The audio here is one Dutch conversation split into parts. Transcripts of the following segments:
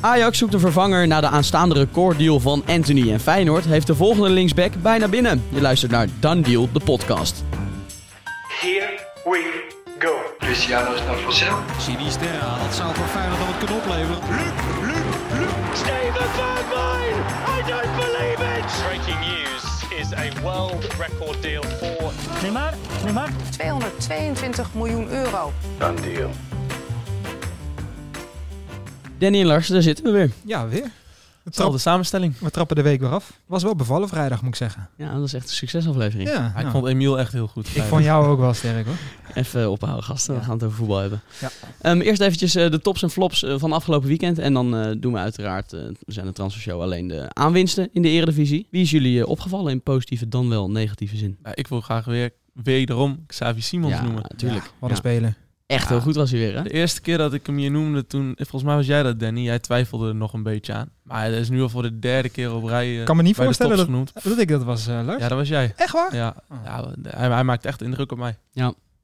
Ajax zoekt een vervanger na de aanstaande recorddeal van Anthony en Feyenoord heeft de volgende linksback bijna binnen. Je luistert naar Done Deal, de podcast. Here we go. Cristiano is naar Vassel. Sinisterra, dat zou voor Feyenoord dan wat kunnen opleveren. Steven Bergwijn! I don't believe it! Breaking news is a world record deal for Neymar, Neymar. 222 miljoen euro. Dan deal. Danny en Lars, daar zitten we weer. Ja, weer. We, Hetzelfde samenstelling. we trappen de week weer af. Was wel bevallen vrijdag, moet ik zeggen. Ja, dat is echt een succesaflevering. Ja, Ja, ik nou, vond Emiel echt heel goed. ik vond jou ook wel sterk hoor. Even ophouden, gasten. We gaan het over voetbal hebben. Ja. Ehm, eerst eventjes eh, de tops en flops eh, van afgelopen weekend. En dan eh, doen we uiteraard, eh, we zijn de transfershow, alleen de aanwinsten in de eredivisie. Wie is jullie opgevallen in positieve dan wel negatieve zin? Ja, ik wil graag weer wederom Xavi Simons ja, noemen. natuurlijk. Wat een Ja. speler. Echt Ja. heel goed was hij weer, hè? De eerste keer dat ik hem hier noemde, toen, volgens mij was jij dat, Danny. Jij twijfelde er nog een beetje aan. Maar hij is nu al voor de derde keer op rij eh, Ik kan me niet voorstellen dat, dat ik dat was, eh Lars. Ja, dat was jij. Echt waar? Ja, Oh. ja hij, hij maakt echt indruk op mij.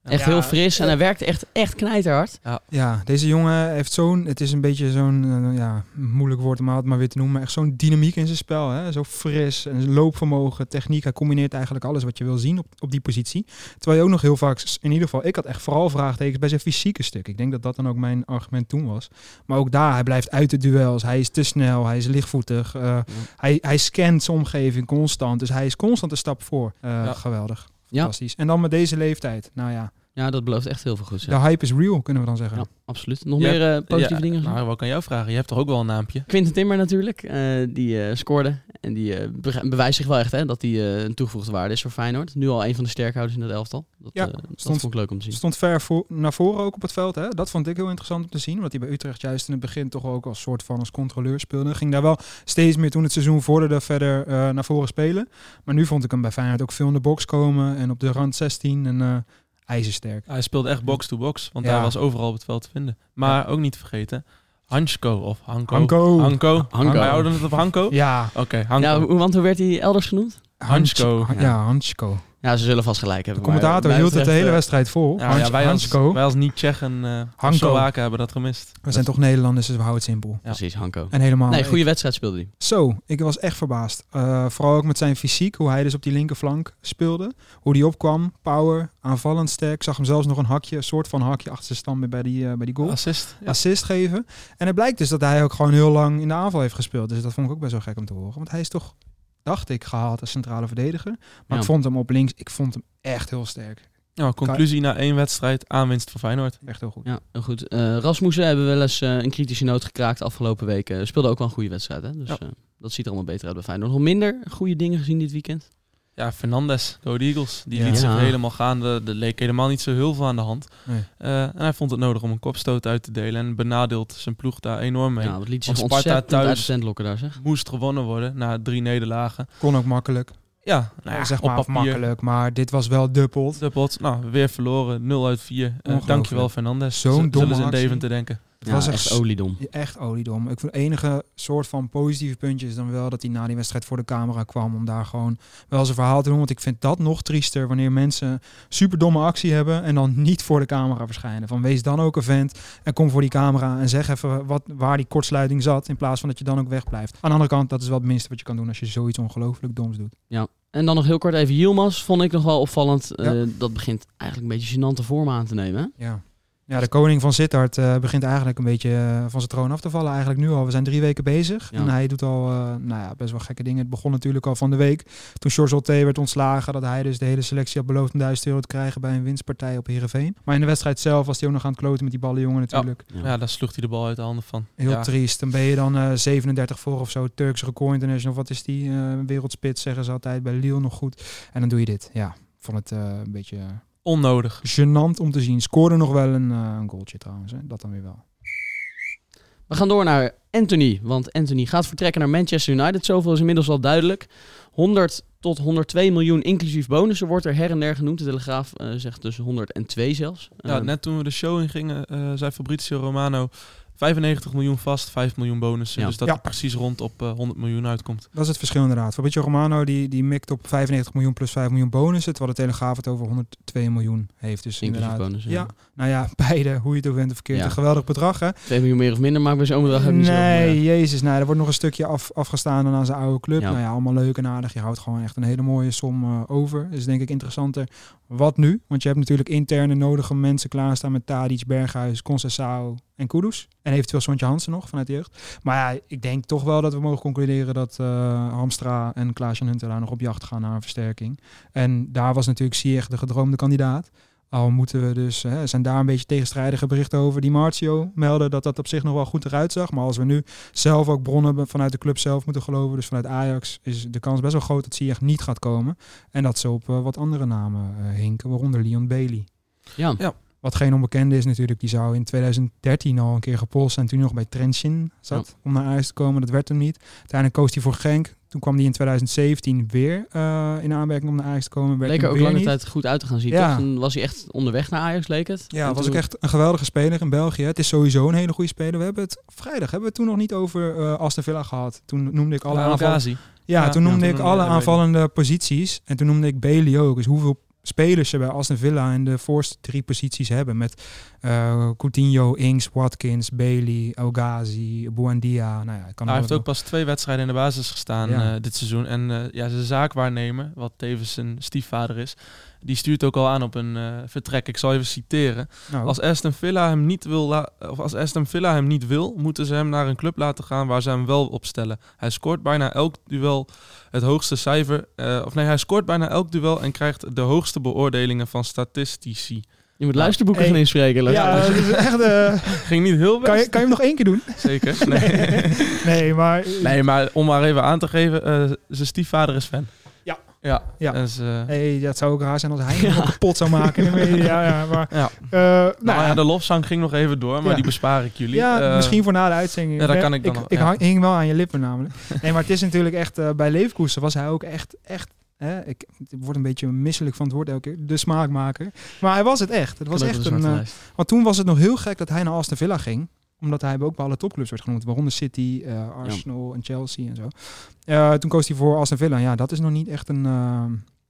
Echt Ja, heel fris en hij werkte echt, echt knijterhard. Ja, deze jongen heeft zo'n, het is een beetje zo'n, eh, ja, moeilijk woord om het maar weer te noemen, maar echt zo'n dynamiek in zijn spel. Hè? Zo fris, en loopvermogen, techniek. Hij combineert eigenlijk alles wat je wil zien op, op die positie. Terwijl je ook nog heel vaak, in ieder geval, ik had echt vooral vraagtekens bij zijn fysieke stuk. Ik denk dat dat dan ook mijn argument toen was. Maar ook daar, hij blijft uit de duels. Hij is te snel, hij is lichtvoetig. eh, hij, hij scant zijn omgeving constant. Dus hij is constant een stap voor. Eh, Ja. Geweldig. Fantastisch. En dan met deze leeftijd. Nou ja, Ja, dat belooft echt heel veel goeds. Ja, de hype is real, kunnen we dan zeggen. Ja, absoluut. Nog meer eh, positieve Ja, dingen? Nou, wat kan jou vragen? Je hebt toch ook wel een naampje? Quinten Timmer natuurlijk, eh, die eh, scoorde. En die eh, be- bewijst zich wel echt hè, dat hij eh, een toegevoegde waarde is voor Feyenoord. Nu al een van de sterkhouders in het elftal. Dat, Ja, eh, dat stond- vond ik leuk om te zien. Stond ver voor, naar voren ook op het veld. Hè? Dat vond ik heel interessant om te zien. Omdat hij bij Utrecht juist in het begin toch ook als soort van als controleur speelde. Ging daar wel steeds meer toen het seizoen vorderde verder eh, naar voren spelen. Maar nu vond ik hem bij Feyenoord ook veel in de box komen. En op de rand 16 en eh ijzersterk. Hij speelde echt box-to-box, want Ja. hij was overal op het veld te vinden. Maar ook niet te vergeten, Hansko of Hanko. Hanko. Hanko. Hanko. Wij houden het op Hanko? Ja, Oké, Hanko. Ja, hoe- want hoe werd hij elders genoemd? Hansko. Ja, ja Hansko. Ja, ze zullen vast gelijk De hebben. maar commentator mij hield het de hele eh, wedstrijd vol. Ja, Hans- ja, wij, als, wij als niet-Tsjechen uh, Hanko. Slowaken hebben dat gemist. We zijn toch Nederlanders, dus we houden het simpel. Precies, Hanko. En helemaal. Nee, goede wedstrijd speelde hij. Zo, ik was echt verbaasd. Eh, vooral ook met zijn fysiek, hoe hij dus op die linkerflank speelde. Hoe die opkwam, power, aanvallend sterk. Ik zag hem zelfs nog een hakje, een soort van hakje achter zijn stand bij die, eh, bij die goal. Assist. Ja. Assist geven. En het blijkt dus dat hij ook gewoon heel lang in de aanval heeft gespeeld. Dus dat vond ik ook best wel gek om te horen. Want hij is toch, dacht ik, gehaald als centrale verdediger. Maar Ja. ik vond hem op links, ik vond hem echt heel sterk. Ja, conclusie na één wedstrijd, aanwinst voor Feyenoord. Echt heel goed. Ja, heel goed. Eh Rasmussen hebben we wel eens eh, een kritische noot gekraakt afgelopen weken. Speelde ook wel een goede wedstrijd, hè? Dus Ja. eh, dat ziet er allemaal beter uit bij Feyenoord. Nog minder goede dingen gezien dit weekend? Ja, Fernandes, Go Eagles, die Ja. liet zich Ja. helemaal gaan. Er leek helemaal niet zo heel veel aan de hand. Nee. Eh, en hij vond het nodig om een kopstoot uit te delen. En benadeelt zijn ploeg daar enorm mee. Ja, wat liet Want zich Sparta thuis- lokken daar, zeg. Moest gewonnen worden na drie nederlagen. Kon ook makkelijk. Ja, nou ja, zeg maar op papier. makkelijk, maar dit was wel dubbeld. Pot, nou, weer verloren. 0 uit 4. Uh, Ongelooflijk. dankjewel Fernandes. Zo'n domme Zullen ze in. Deventer denken. Het Ja, was echt echt oliedom. Ja, Echt oliedom. Ik vind het enige soort van positieve puntje is dan wel dat hij na die wedstrijd voor de camera kwam om daar gewoon wel zijn verhaal te doen. Want ik vind dat nog triester wanneer mensen super domme actie hebben en dan niet voor de camera verschijnen. Van wees dan ook een vent en kom voor die camera en zeg even wat, waar die kortsluiting zat in plaats van dat je dan ook wegblijft. Aan de andere kant, dat is wel het minste wat je kan doen als je zoiets ongelooflijk doms doet. En dan nog heel kort even Yilmaz. Vond ik nog wel opvallend. Ja. Eh, dat begint eigenlijk een beetje gênante vorm aan te nemen. hè? Ja. Ja, de koning van Sittard eh, begint eigenlijk een beetje eh, van zijn troon af te vallen. Eigenlijk nu al. We zijn drie weken bezig. Ja. En hij doet al eh, nou ja, best wel gekke dingen. Het begon natuurlijk al van de week. Toen George Olte werd ontslagen. Dat hij dus de hele selectie had beloofd een duizend euro te krijgen bij een winstpartij op Heerenveen. Maar in de wedstrijd zelf was hij ook nog aan het kloten met die ballenjongen natuurlijk. Ja. daar sloeg hij de bal uit de handen van. Heel ja. triest. Dan ben je dan eh 37 voor of zo. Turks record international. Wat is die? eh, wereldspits zeggen ze altijd bij Lille nog goed. En dan doe je dit. Ja, ik vond het eh, een beetje Onnodig. gênant om te zien. Scoorde nog wel een, eh, een goaltje trouwens. Hè. Dat dan weer wel. We gaan door naar Anthony. Want Anthony gaat vertrekken naar Manchester United. Zoveel is inmiddels al duidelijk. 100 tot 102 miljoen inclusief bonussen wordt er her en der genoemd. De Telegraaf eh, zegt dus 102 zelfs. Ja, Eh, net toen we de show ingingen, eh zei Fabrizio Romano 95 miljoen vast, 5 miljoen bonussen. Ja. Dus dat Ja. precies rond op eh, 100 miljoen uitkomt. Dat is het verschil inderdaad. Fabrizio Romano die, die mikt op 95 miljoen plus 5 miljoen bonussen. Terwijl de Telegraaf het over 102 miljoen heeft. Dus Inclusief inderdaad. bonussen, ja. ja. nou ja, beide, hoe je het ook bent of verkeerd. Ja. Een geweldig bedrag hè. 2 miljoen meer of minder, maar bij zo'n bedrag heb je niet zo Nee, ja. jezus. Nou, er wordt nog een stukje af, afgestaan dan aan zijn oude club. Ja. Nou ja, allemaal leuk en aardig. Je houdt gewoon echt een hele mooie som eh, over. Dus denk ik interessanter. Wat nu? Want je hebt natuurlijk interne nodige mensen klaarstaan met Tadic, Berghuis, Concessao en Kudus. En eventueel Sontje Hansen nog vanuit de jeugd. Maar ja, ik denk toch wel dat we mogen concluderen dat eh, Hamstra en Klaas-Jan Huntelaar nog op jacht gaan naar een versterking. En daar was natuurlijk Sieg de gedroomde kandidaat. Al moeten we dus, hè, er zijn daar een beetje tegenstrijdige berichten over. Die Marcio melden dat dat op zich nog wel goed eruit zag. Maar als we nu zelf ook bronnen vanuit de club zelf moeten geloven, dus vanuit Ajax, is de kans best wel groot dat Ziyech niet gaat komen. En dat ze op eh, wat andere namen eh, hinken, waaronder Leon Bailey. Ja. Wat geen onbekende is natuurlijk, die zou in 2013 al een keer gepolst zijn toen hij nog bij Trentin zat om naar Ajax te komen. Dat werd hem niet. Uiteindelijk koos hij voor Genk. Toen kwam hij in 2017 weer eh, in aanmerking om naar Ajax te komen. Werd Leek er ook lange niet. tijd goed uit te gaan zien. Ja. Toch? Toen was hij echt onderweg naar Ajax, leek het. Ja, En was ook echt een geweldige speler in België. Het is sowieso een hele goede speler. We hebben het vrijdag hebben we het toen nog niet over eh Aston Villa gehad. Toen noemde ik alle aanvallen. Ja, Ja, toen noemde toen ik alle aanvallende posities. En toen noemde ik Bailey ook. Dus hoeveel spelers ze bij Aston Villa in de voorste drie posities hebben. Met eh, Coutinho, Ings, Watkins, Bailey, El Ghazi, Buendia. Nou ja, kan hij er heeft ook pas twee wedstrijden in de basis gestaan Ja. eh, dit seizoen. En eh, ja, zijn zaakwaarnemer, wat tevens zijn stiefvader is, die stuurt ook al aan op een eh, vertrek. Ik zal even citeren. nou, Als Aston Villa hem niet wil, of als Aston Villa hem niet wil, moeten ze hem naar een club laten gaan waar ze hem wel opstellen. Hij scoort bijna elk duel het hoogste cijfer, eh, of nee, hij scoort bijna elk duel en krijgt de hoogste beoordelingen van statistici. Je moet luisterboeken Hey. gaan inspreken. ja, dat is echt, eh, Ging niet heel best, kan, je, kan je hem nog één keer doen? zeker. Nee. Nee, maar... nee, maar om maar even aan te geven, eh, zijn stiefvader is fan. Ja. Ja. Ja. Dus, eh, Hey, dat zou ook raar zijn als hij hem nog kapot zou maken. in de media. ja, maar, ja. eh, nou, Nou ja, ja, de lofzang ging nog even door, maar Ja. die bespaar ik jullie. Ja, Eh, misschien voor na de uitzending. ja, dat kan ik dan Ik, nog, ik ja. hang- hing wel aan je lippen namelijk. Nee, maar het is natuurlijk echt... eh, bij Leverkusen was hij ook echt... echt hè, ik, ik word een beetje misselijk van het woord elke keer. De smaakmaker. Maar hij was het echt. Het was echt een... want toen was het nog heel gek dat hij naar Aston Villa ging. Omdat hij ook bij alle topclubs werd genoemd. Waaronder City, eh, Arsenal en Chelsea en zo. Eh, toen koos hij voor Aston Villa. Ja, dat is nog niet echt een... eh,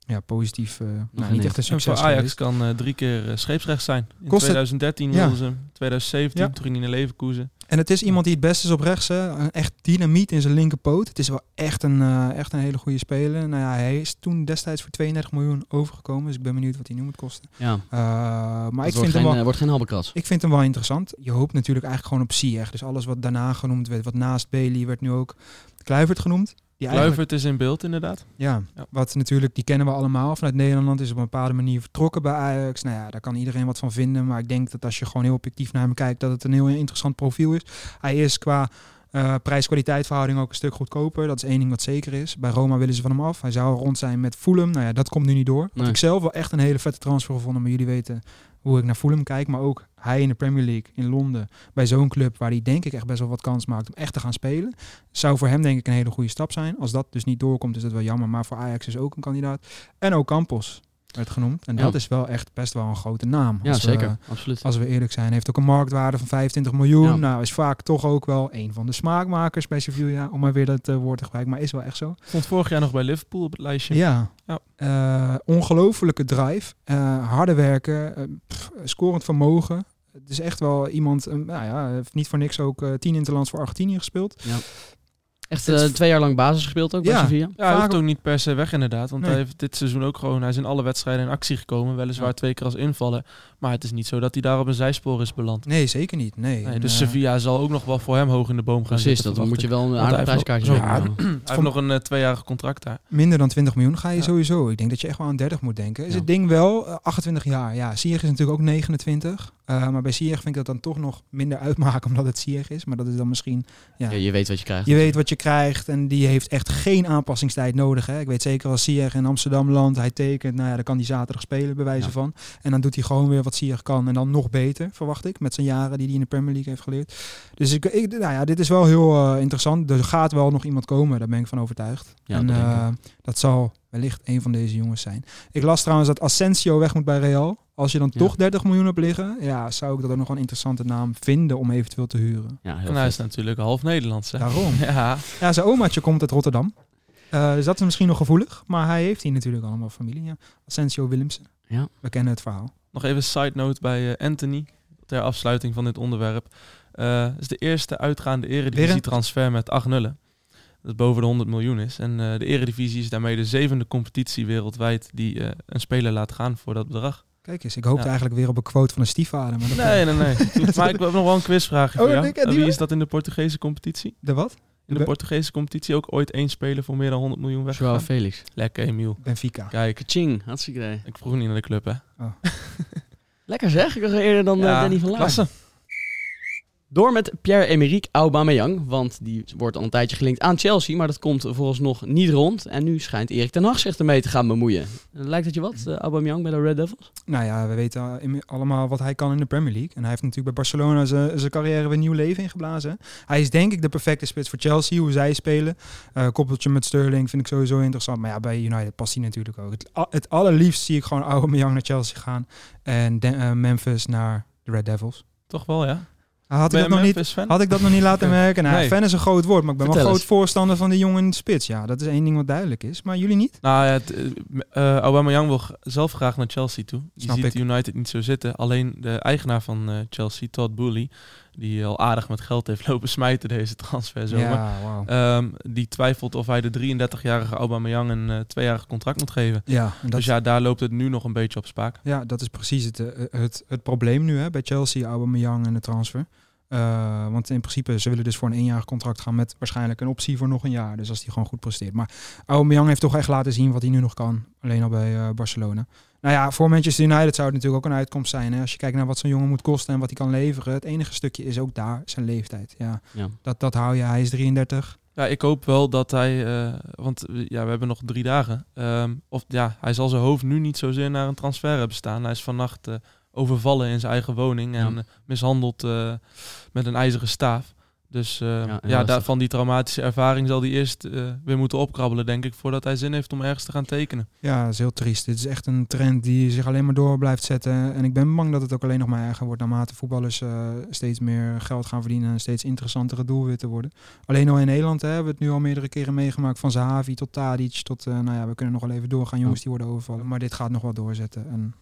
ja, positief... eh, nou, niet echt een En succes voor Ajax geweest. kan eh, drie keer eh, scheepsrecht zijn. In Kost het- 2013 Ja. wilden ze hem, 2017 Ja. toen ging hij naar Leverkusen. En het is iemand die het beste is op rechts. Hè. Echt dynamiet in zijn linkerpoot. Het is wel echt een, eh, echt een hele goede speler. Nou ja, hij is toen destijds voor 32 miljoen overgekomen. Dus ik ben benieuwd wat hij nu moet kosten. Ja, Eh, maar ik wordt vind, hem geen, wel, eh, wordt geen ik vind hem wel interessant. Je hoopt natuurlijk eigenlijk gewoon op Ziyech. Dus alles wat daarna genoemd werd, wat naast Bailey, werd nu ook Kluivert genoemd. Die Kluivert is in beeld inderdaad. ja, Ja. wat natuurlijk, die kennen we allemaal vanuit Nederland, is op een bepaalde manier vertrokken bij Ajax. Nou ja, daar kan iedereen wat van vinden, maar ik denk dat als je gewoon heel objectief naar hem kijkt, dat het een heel interessant profiel is. Hij is qua eh, prijs-kwaliteit verhouding ook een stuk goedkoper. Dat is één ding wat zeker is. Bij Roma willen ze van hem af. Hij zou rond zijn met Fulham. Nou ja, dat komt nu niet door. Wat Nee. ik zelf wel echt een hele vette transfer gevonden, maar jullie weten hoe ik naar Fulham kijk, maar ook hij in de Premier League in Londen bij zo'n club waar hij denk ik echt best wel wat kans maakt om echt te gaan spelen, zou voor hem denk ik een hele goede stap zijn. Als dat dus niet doorkomt is dat wel jammer, maar voor Ajax is ook een kandidaat. En ook Campos werd genoemd en Ja. dat is wel echt best wel een grote naam. Ja, we- zeker. Absoluut. als we eerlijk zijn, heeft ook een marktwaarde van 25 miljoen. Ja. Nou, is vaak toch ook wel een van de smaakmakers bij Sevilla, om maar weer dat eh, woord te gebruiken. Maar is wel echt zo. Stond vorig jaar nog bij Liverpool op het lijstje. Ja. Ja. Eh, ongelofelijke drive, eh, harde werken, pff, scorend vermogen. Het is echt wel iemand, nou ja, heeft niet voor niks ook tien interlands voor Argentinië gespeeld. Echt eh, twee jaar lang basis gespeeld ook Ja. bij Sevilla. Ja, hij hoeft ook niet per se weg inderdaad. Want Nee. hij heeft dit seizoen ook gewoon... Hij is in alle wedstrijden in actie gekomen. Weliswaar Ja. twee keer als invaller. Maar het is niet zo dat hij daar op een zijspoor is beland. Nee, zeker niet. Nee. Nee, En, dus eh, Sevilla zal ook nog wel voor hem hoog in de boom gaan Precies, zitten, dat verwacht moet je wel een aardig hij heeft prijskaartje nog- zeggen. Ja, Hij heeft nog een eh, tweejarig contract daar. Minder dan 20 miljoen ga je Ja. sowieso. Ik denk dat je echt wel aan 30 moet denken. Is Ja. het ding wel eh, 28 jaar? Ja, Sieg is natuurlijk ook 29. Eh, maar bij Sieg vind ik dat dan toch nog minder uitmaken omdat het Sieg is. Maar dat is dan misschien... Ja, Ja, je weet wat je krijgt. je weet wat je krijgt en die heeft echt geen aanpassingstijd nodig. Hè. Ik weet zeker als Sieg in Amsterdam landt, hij tekent, nou ja, dan kan hij zaterdag spelen bij wijze Ja. van. En dan doet hij gewoon weer wat Sieg kan en dan nog beter, verwacht ik, met zijn jaren die hij in de Premier League heeft geleerd. Dus ik, ik, nou ja, dit is wel heel eh, interessant. Er gaat wel nog iemand komen, daar ben ik van overtuigd. Ja, en dat eh, dat zal wellicht een van deze jongens zijn. Ik las trouwens dat Asensio weg moet bij Real. Als je dan Ja. toch 30 miljoen hebt liggen, ja, zou ik dat ook nog wel een interessante naam vinden om eventueel te huren. Ja, heel En hij is natuurlijk half Nederlands. Hè? Daarom. Ja, Ja, zijn omaatje komt uit Rotterdam. Eh, dus dat is misschien nog gevoelig, maar hij heeft hier natuurlijk allemaal familie. Ja. Asensio Willemsen. Ja. We kennen het verhaal. nog even side note bij eh, Anthony. Ter afsluiting van dit onderwerp. Eh, Het is de eerste uitgaande Weer eredivisie een- transfer met acht nullen. Dat boven de 100 miljoen is. En eh, de eredivisie is daarmee de zevende competitie wereldwijd die eh, een speler laat gaan voor dat bedrag. Kijk eens, ik hoopte Ja. eigenlijk weer op een quote van een stiefvader. Maar dat Nee, nee, nee. maar ik heb nog wel een quizvraagje voor Oh, jou. ik Wie is dat in de Portugese competitie? De wat? In de Portugese competitie ook ooit één speler voor meer dan 100 miljoen Joao weggegaan? Felix. Lekker, Emiel. Benfica. Kijk, Kaching, hartstikke idee. ik vroeg niet naar de club, hè? Lekker zeg, ik was eerder dan eh, Ja, Danny van Laar. klasse. Door met Pierre-Emerick Aubameyang, want die wordt al een tijdje gelinkt aan Chelsea, maar dat komt vooralsnog niet rond. En nu schijnt Erik ten Hag zich ermee te gaan bemoeien. Lijkt het je wat, eh, Aubameyang bij de Red Devils? Nou ja, we weten uh, allemaal wat hij kan in de Premier League. En hij heeft natuurlijk bij Barcelona zijn zijn carrière weer nieuw leven ingeblazen. Hij is denk ik de perfecte spits voor Chelsea, hoe zij spelen. Eh koppeltje met Sterling vind ik sowieso interessant. Maar ja, bij United past hij natuurlijk ook. Het, allerliefst zie ik gewoon Aubameyang naar Chelsea gaan. En de- eh, Memphis naar de Red Devils. Toch wel, ja? Had Ben ik, je dat nog niet, fan? had ik dat nog niet laten merken? Nou, Nee. fan is een groot woord, maar ik ben wel groot voorstander van die jongen spits. Ja, dat is één ding wat duidelijk is. Maar jullie niet? Nou ja, het, eh, Aubameyang wil zelf graag naar Chelsea toe. Die Snap ziet ik. United niet zo zitten. Alleen de eigenaar van eh, Chelsea, Todd Boehly, die al aardig met geld heeft lopen smijten deze transfer. Ja. Ehm, die twijfelt of hij de 33-jarige Aubameyang een eh, tweejarig contract moet geven. Ja, dat, dus ja, daar loopt het nu nog een beetje op spaak. Ja, dat is precies het, eh, het, het probleem nu hè, bij Chelsea, Aubameyang en de transfer. Eh, want in principe, ze willen dus voor een eenjarig contract gaan met waarschijnlijk een optie voor nog een jaar. Dus als hij gewoon goed presteert. Maar Aubameyang heeft toch echt laten zien wat hij nu nog kan. Alleen al bij eh, Barcelona. Nou ja, voor Manchester United zou het natuurlijk ook een uitkomst zijn. Hè? Als je kijkt naar wat zo'n jongen moet kosten en wat hij kan leveren. Het enige stukje is ook daar zijn leeftijd. Ja, Ja. dat, dat hou je. Hij is 33. Ja, ik hoop wel dat hij, eh, want ja, we hebben nog drie dagen. Ehm, of ja, hij zal zijn hoofd nu niet zozeer naar een transfer hebben staan. Hij is vannacht overvallen in zijn eigen woning en Ja. mishandeld eh, met een ijzeren staaf. Dus eh, Ja, ja, daar, van die traumatische ervaring zal hij eerst eh, weer moeten opkrabbelen, denk ik, voordat hij zin heeft om ergens te gaan tekenen. Ja, dat is heel triest. Dit is echt een trend die zich alleen maar door blijft zetten. En ik ben bang dat het ook alleen nog maar erger wordt naarmate voetballers eh, steeds meer geld gaan verdienen en steeds interessantere doelwitten worden. Alleen al in Nederland hè, hebben we het nu al meerdere keren meegemaakt. Van Zahavi tot Tadic tot, eh, nou ja, we kunnen nog wel even doorgaan. Jongens die worden overvallen. Maar dit gaat nog wel doorzetten. En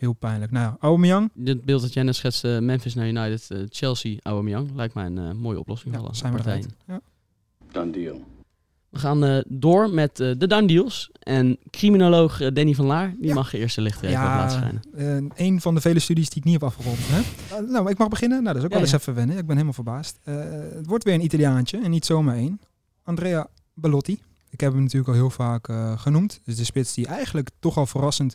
heel pijnlijk. Nou ja, Aubameyang. Dit beeld dat jij net schetste, Memphis naar United, eh, Chelsea, Aubameyang, lijkt mij een eh, mooie oplossing Ja, alle zijn we partijen. eruit. Ja. Done deal. We gaan eh, door met de done deals. En criminoloog Danny van Laar, die Ja. mag eerst de licht even op laten schijnen. een van de vele studies die ik niet heb afgerond. Hè? Nou, ik mag beginnen. Nou, dat is ook Ja, wel eens ja. even wennen. Ik ben helemaal verbaasd. Eh, het wordt weer een Italiaantje en niet zomaar één. Andrea Bellotti. Ik heb hem natuurlijk al heel vaak eh, genoemd. Dus de spits die eigenlijk toch al verrassend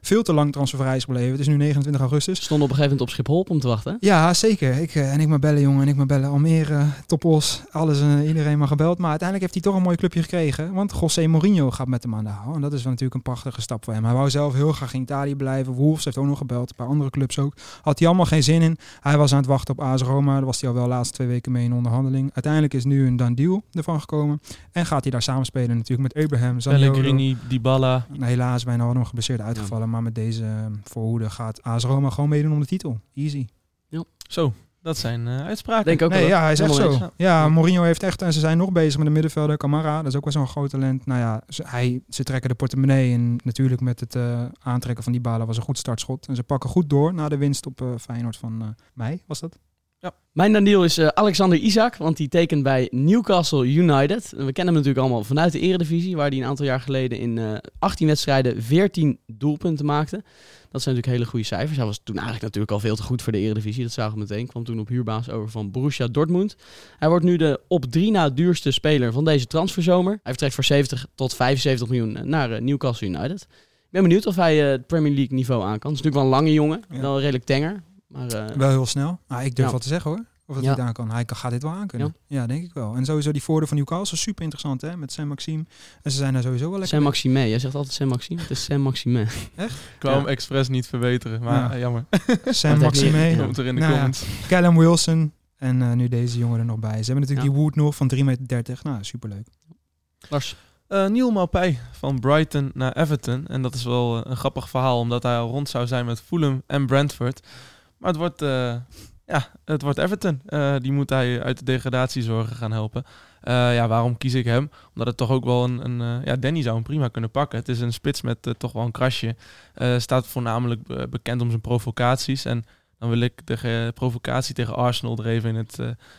veel te lang transfervrij is gebleven. Het is nu 29 augustus. Stonden op een gegeven moment op Schiphol om te wachten. hè? Ja, zeker. Ik, eh, en ik maar bellen, jongen. En ik maar bellen. Almere, Topos, alles. eh, iedereen maar gebeld. Maar uiteindelijk heeft hij toch een mooi clubje gekregen. Want José Mourinho gaat met hem aan de haal. En dat is wel natuurlijk een prachtige stap voor hem. Hij wou zelf heel graag in Italië blijven. Wolves heeft ook nog gebeld. Een paar andere clubs ook. Had hij allemaal geen zin in. Hij was aan het wachten op AS Roma. Daar was hij al wel de laatste twee weken mee in onderhandeling. Uiteindelijk is nu een done deal ervan gekomen. En gaat hij daar samenspelen natuurlijk met Abraham. Pellegrini, Dybala. Helaas bijna allemaal geblesseerd uitgevallen. Maar met deze eh, voorhoede gaat AS Roma gewoon meedoen om de titel. Easy. Zo, dat zijn eh, uitspraken. Denk ook Nee, wel. ja, hij is echt zo. Ja, Mourinho heeft echt... En ze zijn nog bezig met de middenvelder. Camara, dat is ook wel zo'n groot talent. Nou ja, ze, hij, ze trekken de portemonnee. En natuurlijk met het eh, aantrekken van die balen was een goed startschot. En ze pakken goed door na de winst op eh, Feyenoord van eh, mei, was dat? Mijn done deal is eh, Alexander Isaac, want die tekent bij Newcastle United. We kennen hem natuurlijk allemaal vanuit de Eredivisie, waar hij een aantal jaar geleden in eh 18 wedstrijden 14 doelpunten maakte. Dat zijn natuurlijk hele goede cijfers. Hij was toen eigenlijk natuurlijk al veel te goed voor de Eredivisie. Dat zagen we meteen. Kwam toen op huurbaas over van Borussia Dortmund. Hij wordt nu de op drie na duurste speler van deze transferzomer. Hij vertrekt voor 70 tot 75 miljoen eh, naar eh, Newcastle United. Ik ben benieuwd of hij eh, het Premier League niveau aan kan. Het is natuurlijk wel een lange jongen, Ja. wel redelijk tenger. Maar eh, Wel heel snel. Maar ik durf Ja. wel te zeggen hoor. Of dat Ja. hij daar kan. Hij kan, gaat dit wel aankunnen. Ja. denk ik wel. En sowieso die voordeel van Newcastle, super interessant hè. Met Saint-Maxime. En ze zijn daar sowieso wel lekker Saint Maxime. Jij zegt altijd Saint Maxime. Het is Saint Maxime. Ik wou Ja. hem expres niet verbeteren, maar Ja. eh, jammer. mee. Saint-Maxime. Ja. Komt er in de Nou ja. comments. Callum Wilson. En eh, nu deze jongen er nog bij. Ze hebben natuurlijk Ja. die Wood nog van 3,30 meter. Nou, superleuk. Lars. Eh Neil Maupay van Brighton naar Everton. En dat is wel een grappig verhaal, omdat hij al rond zou zijn met Fulham en Brentford. Maar het wordt, eh, ja, het wordt Everton. Eh, die moet hij uit de degradatiezorgen gaan helpen. Eh, ja, waarom kies ik hem? Omdat het toch ook wel een... een ja, Danny zou hem prima kunnen pakken. Het is een spits met toch wel een krasje. Staat voornamelijk bekend om zijn provocaties. En dan wil ik de provocatie tegen Arsenal er even in het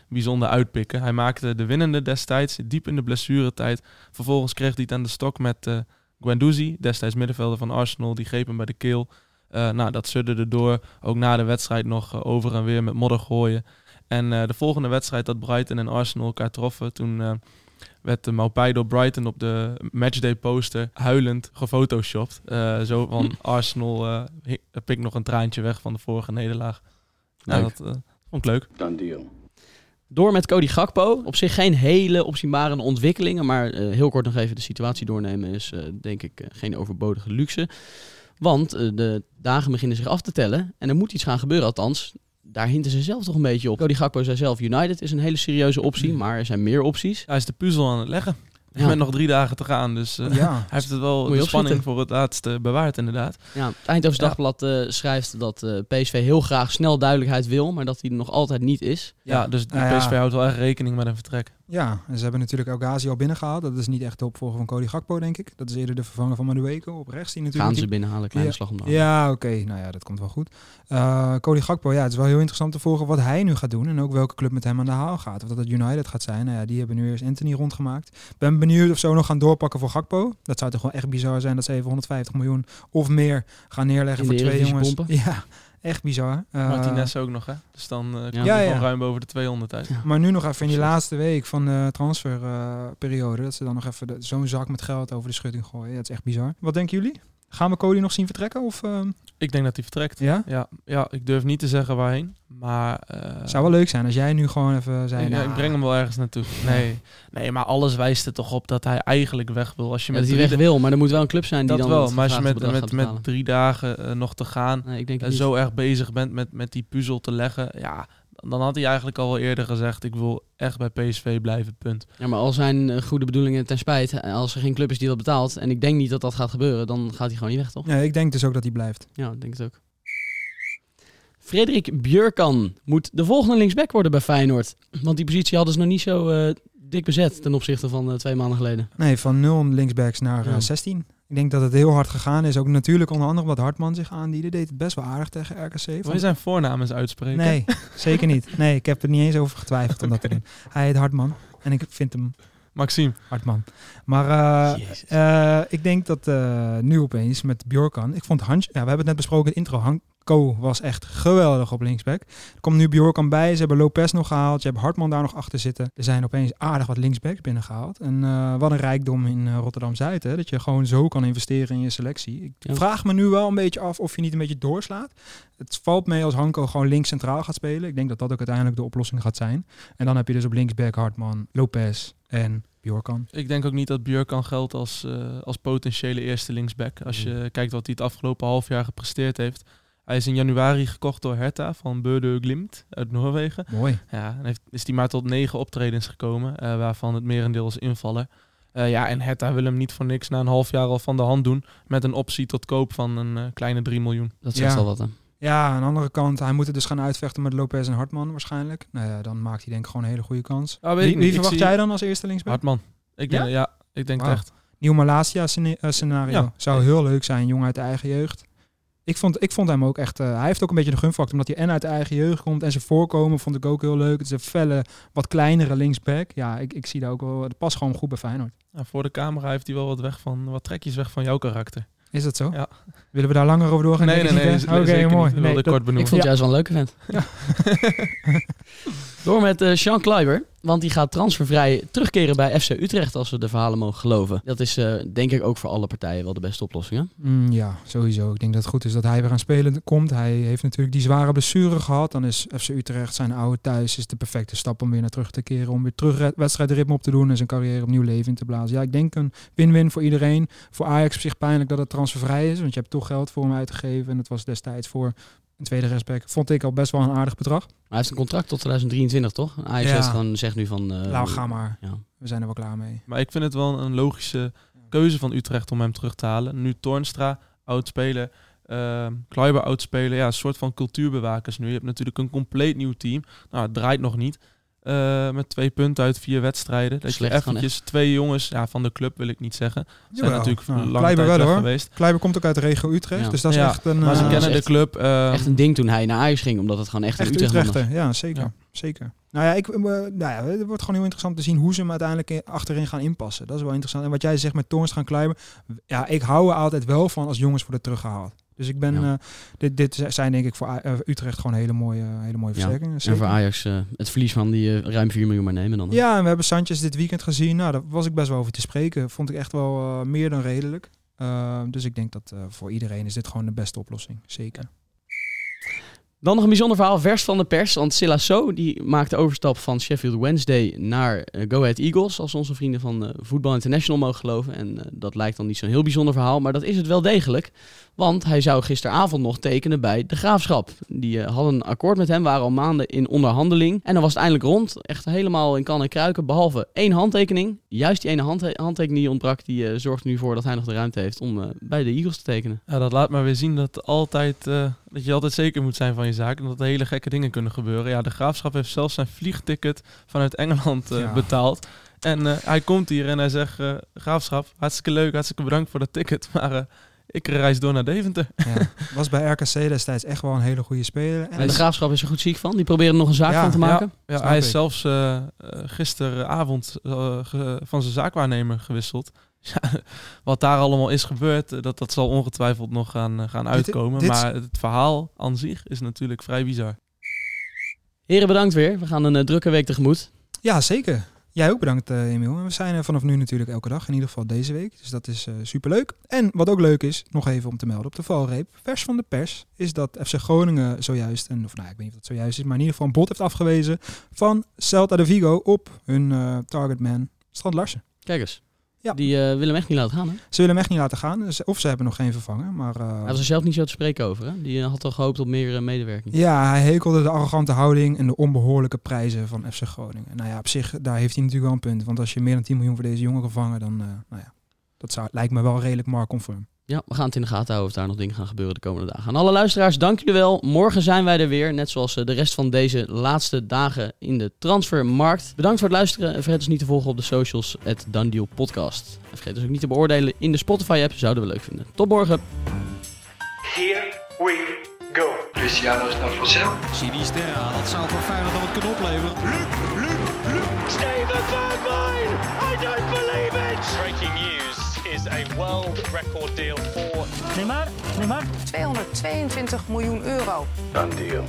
bijzonder uitpikken. Hij maakte de winnende destijds, diep in de blessuretijd. Vervolgens kreeg hij het aan de stok met eh Guendouzi, destijds middenvelder van Arsenal. Die greep hem bij de keel. Eh, nou, dat sudderde door. Ook na de wedstrijd nog eh, over en weer met modder gooien. En eh, de volgende wedstrijd dat Brighton en Arsenal elkaar troffen, toen eh, werd de Maupay door Brighton op de matchday poster huilend gefotoshopt. Eh, zo van Arsenal eh hi- pik nog een traantje weg van de vorige nederlaag. Nou, Leuk. dat eh, vond ik leuk. Done deal. Door met Cody Gakpo. Op zich geen hele opzienbarende ontwikkelingen. Maar eh, heel kort nog even de situatie doornemen is eh, denk ik geen overbodige luxe. Want eh, de dagen beginnen zich af te tellen. En er moet iets gaan gebeuren. Althans, daar hinten ze zelf toch een beetje op. Cody Gakpo zei zelf, United is een hele serieuze optie. Maar er zijn meer opties. Hij is de puzzel aan het leggen. Ja. Met nog drie dagen te gaan. Dus eh, Ja. hij heeft het wel de spanning voor het laatste bewaard inderdaad. Ja, het Eindhoven. Dagblad eh, schrijft dat eh, PSV heel graag snel duidelijkheid wil. Maar dat die er nog altijd niet is. Ja, dus Nou ja. PSV houdt wel echt rekening met een vertrek. Ja, en ze hebben natuurlijk El Ghazi al binnengehaald. Dat is niet echt de opvolger van Cody Gakpo, denk ik. Dat is eerder de vervanger van Madueke op rechts. Die natuurlijk Gaan ze binnenhalen, kleine Ja. slag om de. Ja, oké. Nou ja, dat komt wel goed. Eh, Cody Gakpo, ja, het is wel heel interessant te volgen wat hij nu gaat doen. En ook welke club met hem aan de haal gaat. Of dat het United gaat zijn. Nou ja, die hebben nu eerst Anthony rondgemaakt. Ben benieuwd of ze ook nog gaan doorpakken voor Gakpo. Dat zou toch wel echt bizar zijn dat ze even 150 miljoen of meer gaan neerleggen voor twee jongens. pompen. Ja, echt bizar. Eh, Martinez ook nog, hè? Dus dan eh komt Ja. ruim boven de 200 uit. Maar nu nog even in die laatste week van de transferperiode. dat ze dan nog even zo'n zak met geld over de schutting gooien. Dat is echt bizar. Wat denken jullie? Gaan we Cody nog zien vertrekken? Of, ehm, Ik denk dat hij vertrekt. ja? Ja, ja, ik durf niet te zeggen waarheen. Maar... eh, Zou wel leuk zijn als jij nu gewoon even zei... ik, nou, ik breng hem wel ergens naartoe. Nee. nee, maar alles wijst er toch op dat hij eigenlijk weg wil. Als je Ja, met dat hij weg wil, maar er moet wel een club zijn die dat dan wel, maar als je met, met, met drie dagen eh, nog te gaan Nee, ik denk en zo erg bezig bent met, met die puzzel te leggen, ja, dan had hij eigenlijk al wel eerder gezegd, ik wil echt bij PSV blijven, punt. Ja, maar al zijn eh, goede bedoelingen ten spijt, eh, als er geen club is die dat betaalt, en ik denk niet dat dat gaat gebeuren, dan gaat hij gewoon niet weg, toch? Nee, ik denk dus ook dat hij blijft. Ja, ik denk het ook. Frederik Björkan moet de volgende linksback worden bij Feyenoord. Want die positie hadden ze nog niet zo eh, dik bezet ten opzichte van twee maanden geleden. Nee, van 0 linksbacks naar Ja. 16. Ik denk dat het heel hard gegaan is. Ook natuurlijk onder andere omdat Hartman zich aandiende. Deed het best wel aardig tegen RKC. Wil je zijn voornaam eens uitspreken? Nee, zeker niet. Nee, ik heb er niet eens over getwijfeld om dat te doen. Hij heet Hartman. En ik vind hem Maxime. Hartman. Maar eh, eh, ik denk dat eh, nu opeens met Bjorkan... Ik vond Hans... Ja, we hebben het net besproken in de intro. Was echt geweldig op linksback. Er komt nu Bjorkan bij. Ze hebben Lopez nog gehaald. Je hebt Hartman daar nog achter zitten. Er zijn opeens aardig wat linksbacks binnengehaald. En eh, wat een rijkdom in eh, Rotterdam-Zuid. hè, Dat je gewoon zo kan investeren in je selectie. Ik Ja. vraag me nu wel een beetje af of je niet een beetje doorslaat. Het valt mee als Hanko gewoon links centraal gaat spelen. Ik denk dat dat ook uiteindelijk de oplossing gaat zijn. En dan heb je dus op linksback Hartman, Lopez en Bjorkan. Ik denk ook niet dat Björkan geldt als, eh, als potentiële eerste linksback. Als je kijkt wat hij het afgelopen half jaar gepresteerd heeft. Hij is in januari gekocht door Hertha van Bøde Glimt uit Noorwegen. Mooi. Ja, en heeft, is hij maar tot negen optredens gekomen, eh, waarvan het merendeel is invaller. Eh, ja, en Hertha wil hem niet voor niks na een half jaar al van de hand doen. Met een optie tot koop van een eh, kleine 3 miljoen. Dat zegt Ja. al wat, hè? Ja, aan de andere kant, hij moet het dus gaan uitvechten met Lopez en Hartman waarschijnlijk. Nou ja, dan maakt hij denk ik gewoon een hele goede kans. Wie verwacht zie- jij dan als eerste linksback? Hartman. Ik Ja? denk, ja? ik denk echt. Nieuw Malasia scena- scenario. Ja. Zou heel leuk zijn, jong uit de eigen jeugd. Ik vond, ik vond hem ook echt... eh, hij heeft ook een beetje de gunfactor, omdat hij en uit de eigen jeugd komt. En zijn voorkomen vond ik ook heel leuk. Het is een felle, wat kleinere linksback. Ja, ik, ik zie daar ook wel... Het past gewoon goed bij Feyenoord. Ja, voor de camera heeft hij wel wat, weg van, wat trekjes weg van jouw karakter. Is dat zo? Ja. Willen we daar langer over doorgaan? nee, nee, nee. Oké, mooi. niet. Ik wilde Nee, het dat- kort benoemen. Ik vond het juist wel een leuke vent. Door met eh Sean Kleiber, want die gaat transfervrij terugkeren bij FC Utrecht als we de verhalen mogen geloven. Dat is eh, denk ik ook voor alle partijen wel de beste oplossing. Hè? Mm, ja, sowieso. Ik denk dat het goed is dat hij weer aan spelen komt. Hij heeft natuurlijk die zware blessure gehad. Dan is FC Utrecht zijn oude thuis is de perfecte stap om weer naar terug te keren. Om weer terug wedstrijdritme op te doen en zijn carrière opnieuw leven in te blazen. Ja, ik denk een win-win voor iedereen. Voor Ajax op zich pijnlijk dat het transfervrij is. Want je hebt toch geld voor hem uitgegeven. En het was destijds voor een tweede rechtsback. Vond ik al best wel een aardig bedrag. Maar hij heeft een contract tot 2023, toch? Ajax Ja. gewoon zegt nu van... eh, Nou, ga maar. Ja. we zijn er wel klaar mee. Maar ik vind het wel een logische keuze van Utrecht om hem terug te halen. Nu Toornstra, oud-speler. Uh, Kleiber oud-speler. Ja, een soort van cultuurbewakers nu. Je hebt natuurlijk een compleet nieuw team. Nou, het draait nog niet. Uh, met twee punten uit vier wedstrijden. Dat Slecht je eventjes twee jongens ja, van de club wil ik niet zeggen. Zijn Jawel. natuurlijk Nou, lang Kleiber tijd wel, hoor. geweest. Kleiber komt ook uit de regio Utrecht, Ja. dus dat is Ja, echt een... maar ze eh, kennen de club. ehm, Echt een ding toen hij naar Ajax ging, omdat het gewoon echt, Echt een Utrecht was. Utrechter, ja zeker. Ja. zeker. Nou ja, ik, eh, nou ja, het wordt gewoon heel interessant te zien hoe ze hem uiteindelijk in- achterin gaan inpassen. Dat is wel interessant. En wat jij zegt met Toorns gaan Kleiber, ja, ik hou er altijd wel van als jongens worden teruggehaald. Dus ik ben, Ja. eh, dit, dit zijn denk ik voor A- eh, Utrecht gewoon hele mooie, hele mooie Ja. versterkingen. En voor Ajax eh, het verlies van die eh, ruim 4 miljoen maar nemen dan. Ja, en we hebben Sanchez dit weekend gezien. Nou, daar was ik best wel over te spreken. Vond ik echt wel eh, meer dan redelijk. Uh, dus ik denk dat voor iedereen is dit gewoon de beste oplossing. Zeker. Dan nog een bijzonder verhaal, vers van de pers. Want Silla So die maakt de overstap van Sheffield Wednesday naar uh, Go Ahead Eagles. Als onze vrienden van uh, Voetbal International mogen geloven. En uh, dat lijkt dan niet zo'n heel bijzonder verhaal. Maar dat is het wel degelijk. Want hij zou gisteravond nog tekenen bij de Graafschap. Die uh, hadden een akkoord met hem, waren al maanden in onderhandeling. En dan was het eindelijk rond. Echt helemaal in kan en kruiken. Behalve één handtekening. Juist die ene hand handtekening die ontbrak, die uh, zorgt er nu voor dat hij nog de ruimte heeft om uh, bij de Eagles te tekenen. Ja, dat laat maar weer zien dat, altijd, uh, dat je altijd zeker moet zijn van je zaak. En dat er hele gekke dingen kunnen gebeuren. Ja, de Graafschap heeft zelfs zijn vliegticket vanuit Engeland uh, ja. betaald. En uh, hij komt hier en hij zegt, uh, Graafschap, hartstikke leuk, hartstikke bedankt voor dat ticket. Maar uh, ik reis door naar Deventer. Ja, was bij RKC destijds echt wel een hele goede speler. En de Graafschap is er goed ziek van. Die proberen er nog een zaak Ja, van te maken. Ja, ja hij is zelfs uh, gisteravond uh, ge, van zijn zaakwaarnemer gewisseld. Ja, wat daar allemaal is gebeurd, dat, dat zal ongetwijfeld nog gaan, gaan uitkomen. Dit, dit... Maar het verhaal aan zich is natuurlijk vrij bizar. Heren, bedankt weer. We gaan een uh, drukke week tegemoet. Ja, zeker. Jij ook bedankt, uh, Emiel. We zijn er vanaf nu natuurlijk elke dag, in ieder geval deze week. Dus dat is uh, superleuk. En wat ook leuk is, nog even om te melden op de valreep. Vers van de pers is dat FC Groningen zojuist, en, of nou, ik weet niet of dat zojuist is, maar in ieder geval een bod heeft afgewezen van Celta de Vigo op hun uh, targetman Strand Larsen. Kijk eens. Ja. Die uh, willen hem echt niet laten gaan, hè? Ze willen hem echt niet laten gaan. Of ze hebben nog geen vervanger, maar... Uh... Hij was er zelf niet zo te spreken over, hè? Die had toch gehoopt op meer uh, medewerking. Ja, hij hekelde de arrogante houding en de onbehoorlijke prijzen van FC Groningen. Nou ja, op zich, daar heeft hij natuurlijk wel een punt. Want als je meer dan 10 miljoen voor deze jongen gevangen, dan... nou ja, dat zou, lijkt me wel redelijk marktconform. Ja, we gaan het in de gaten houden of daar nog dingen gaan gebeuren de komende dagen. Aan alle luisteraars, dank jullie wel. Morgen zijn wij er weer, net zoals de rest van deze laatste dagen in de transfermarkt. Bedankt voor het luisteren en vergeet ons niet te volgen op de socials, het Podcast. En vergeet ons ook niet te beoordelen in de Spotify-app, zouden we leuk vinden. Tot morgen. Here we go. Cristiano is naar Marcel. Sinisterra, dat zou voor Feyenoord dan wat kunnen opleveren. Luc, Luc, Luc. World record deal for Neymar, Neymar. 222 miljoen euro. Done deal.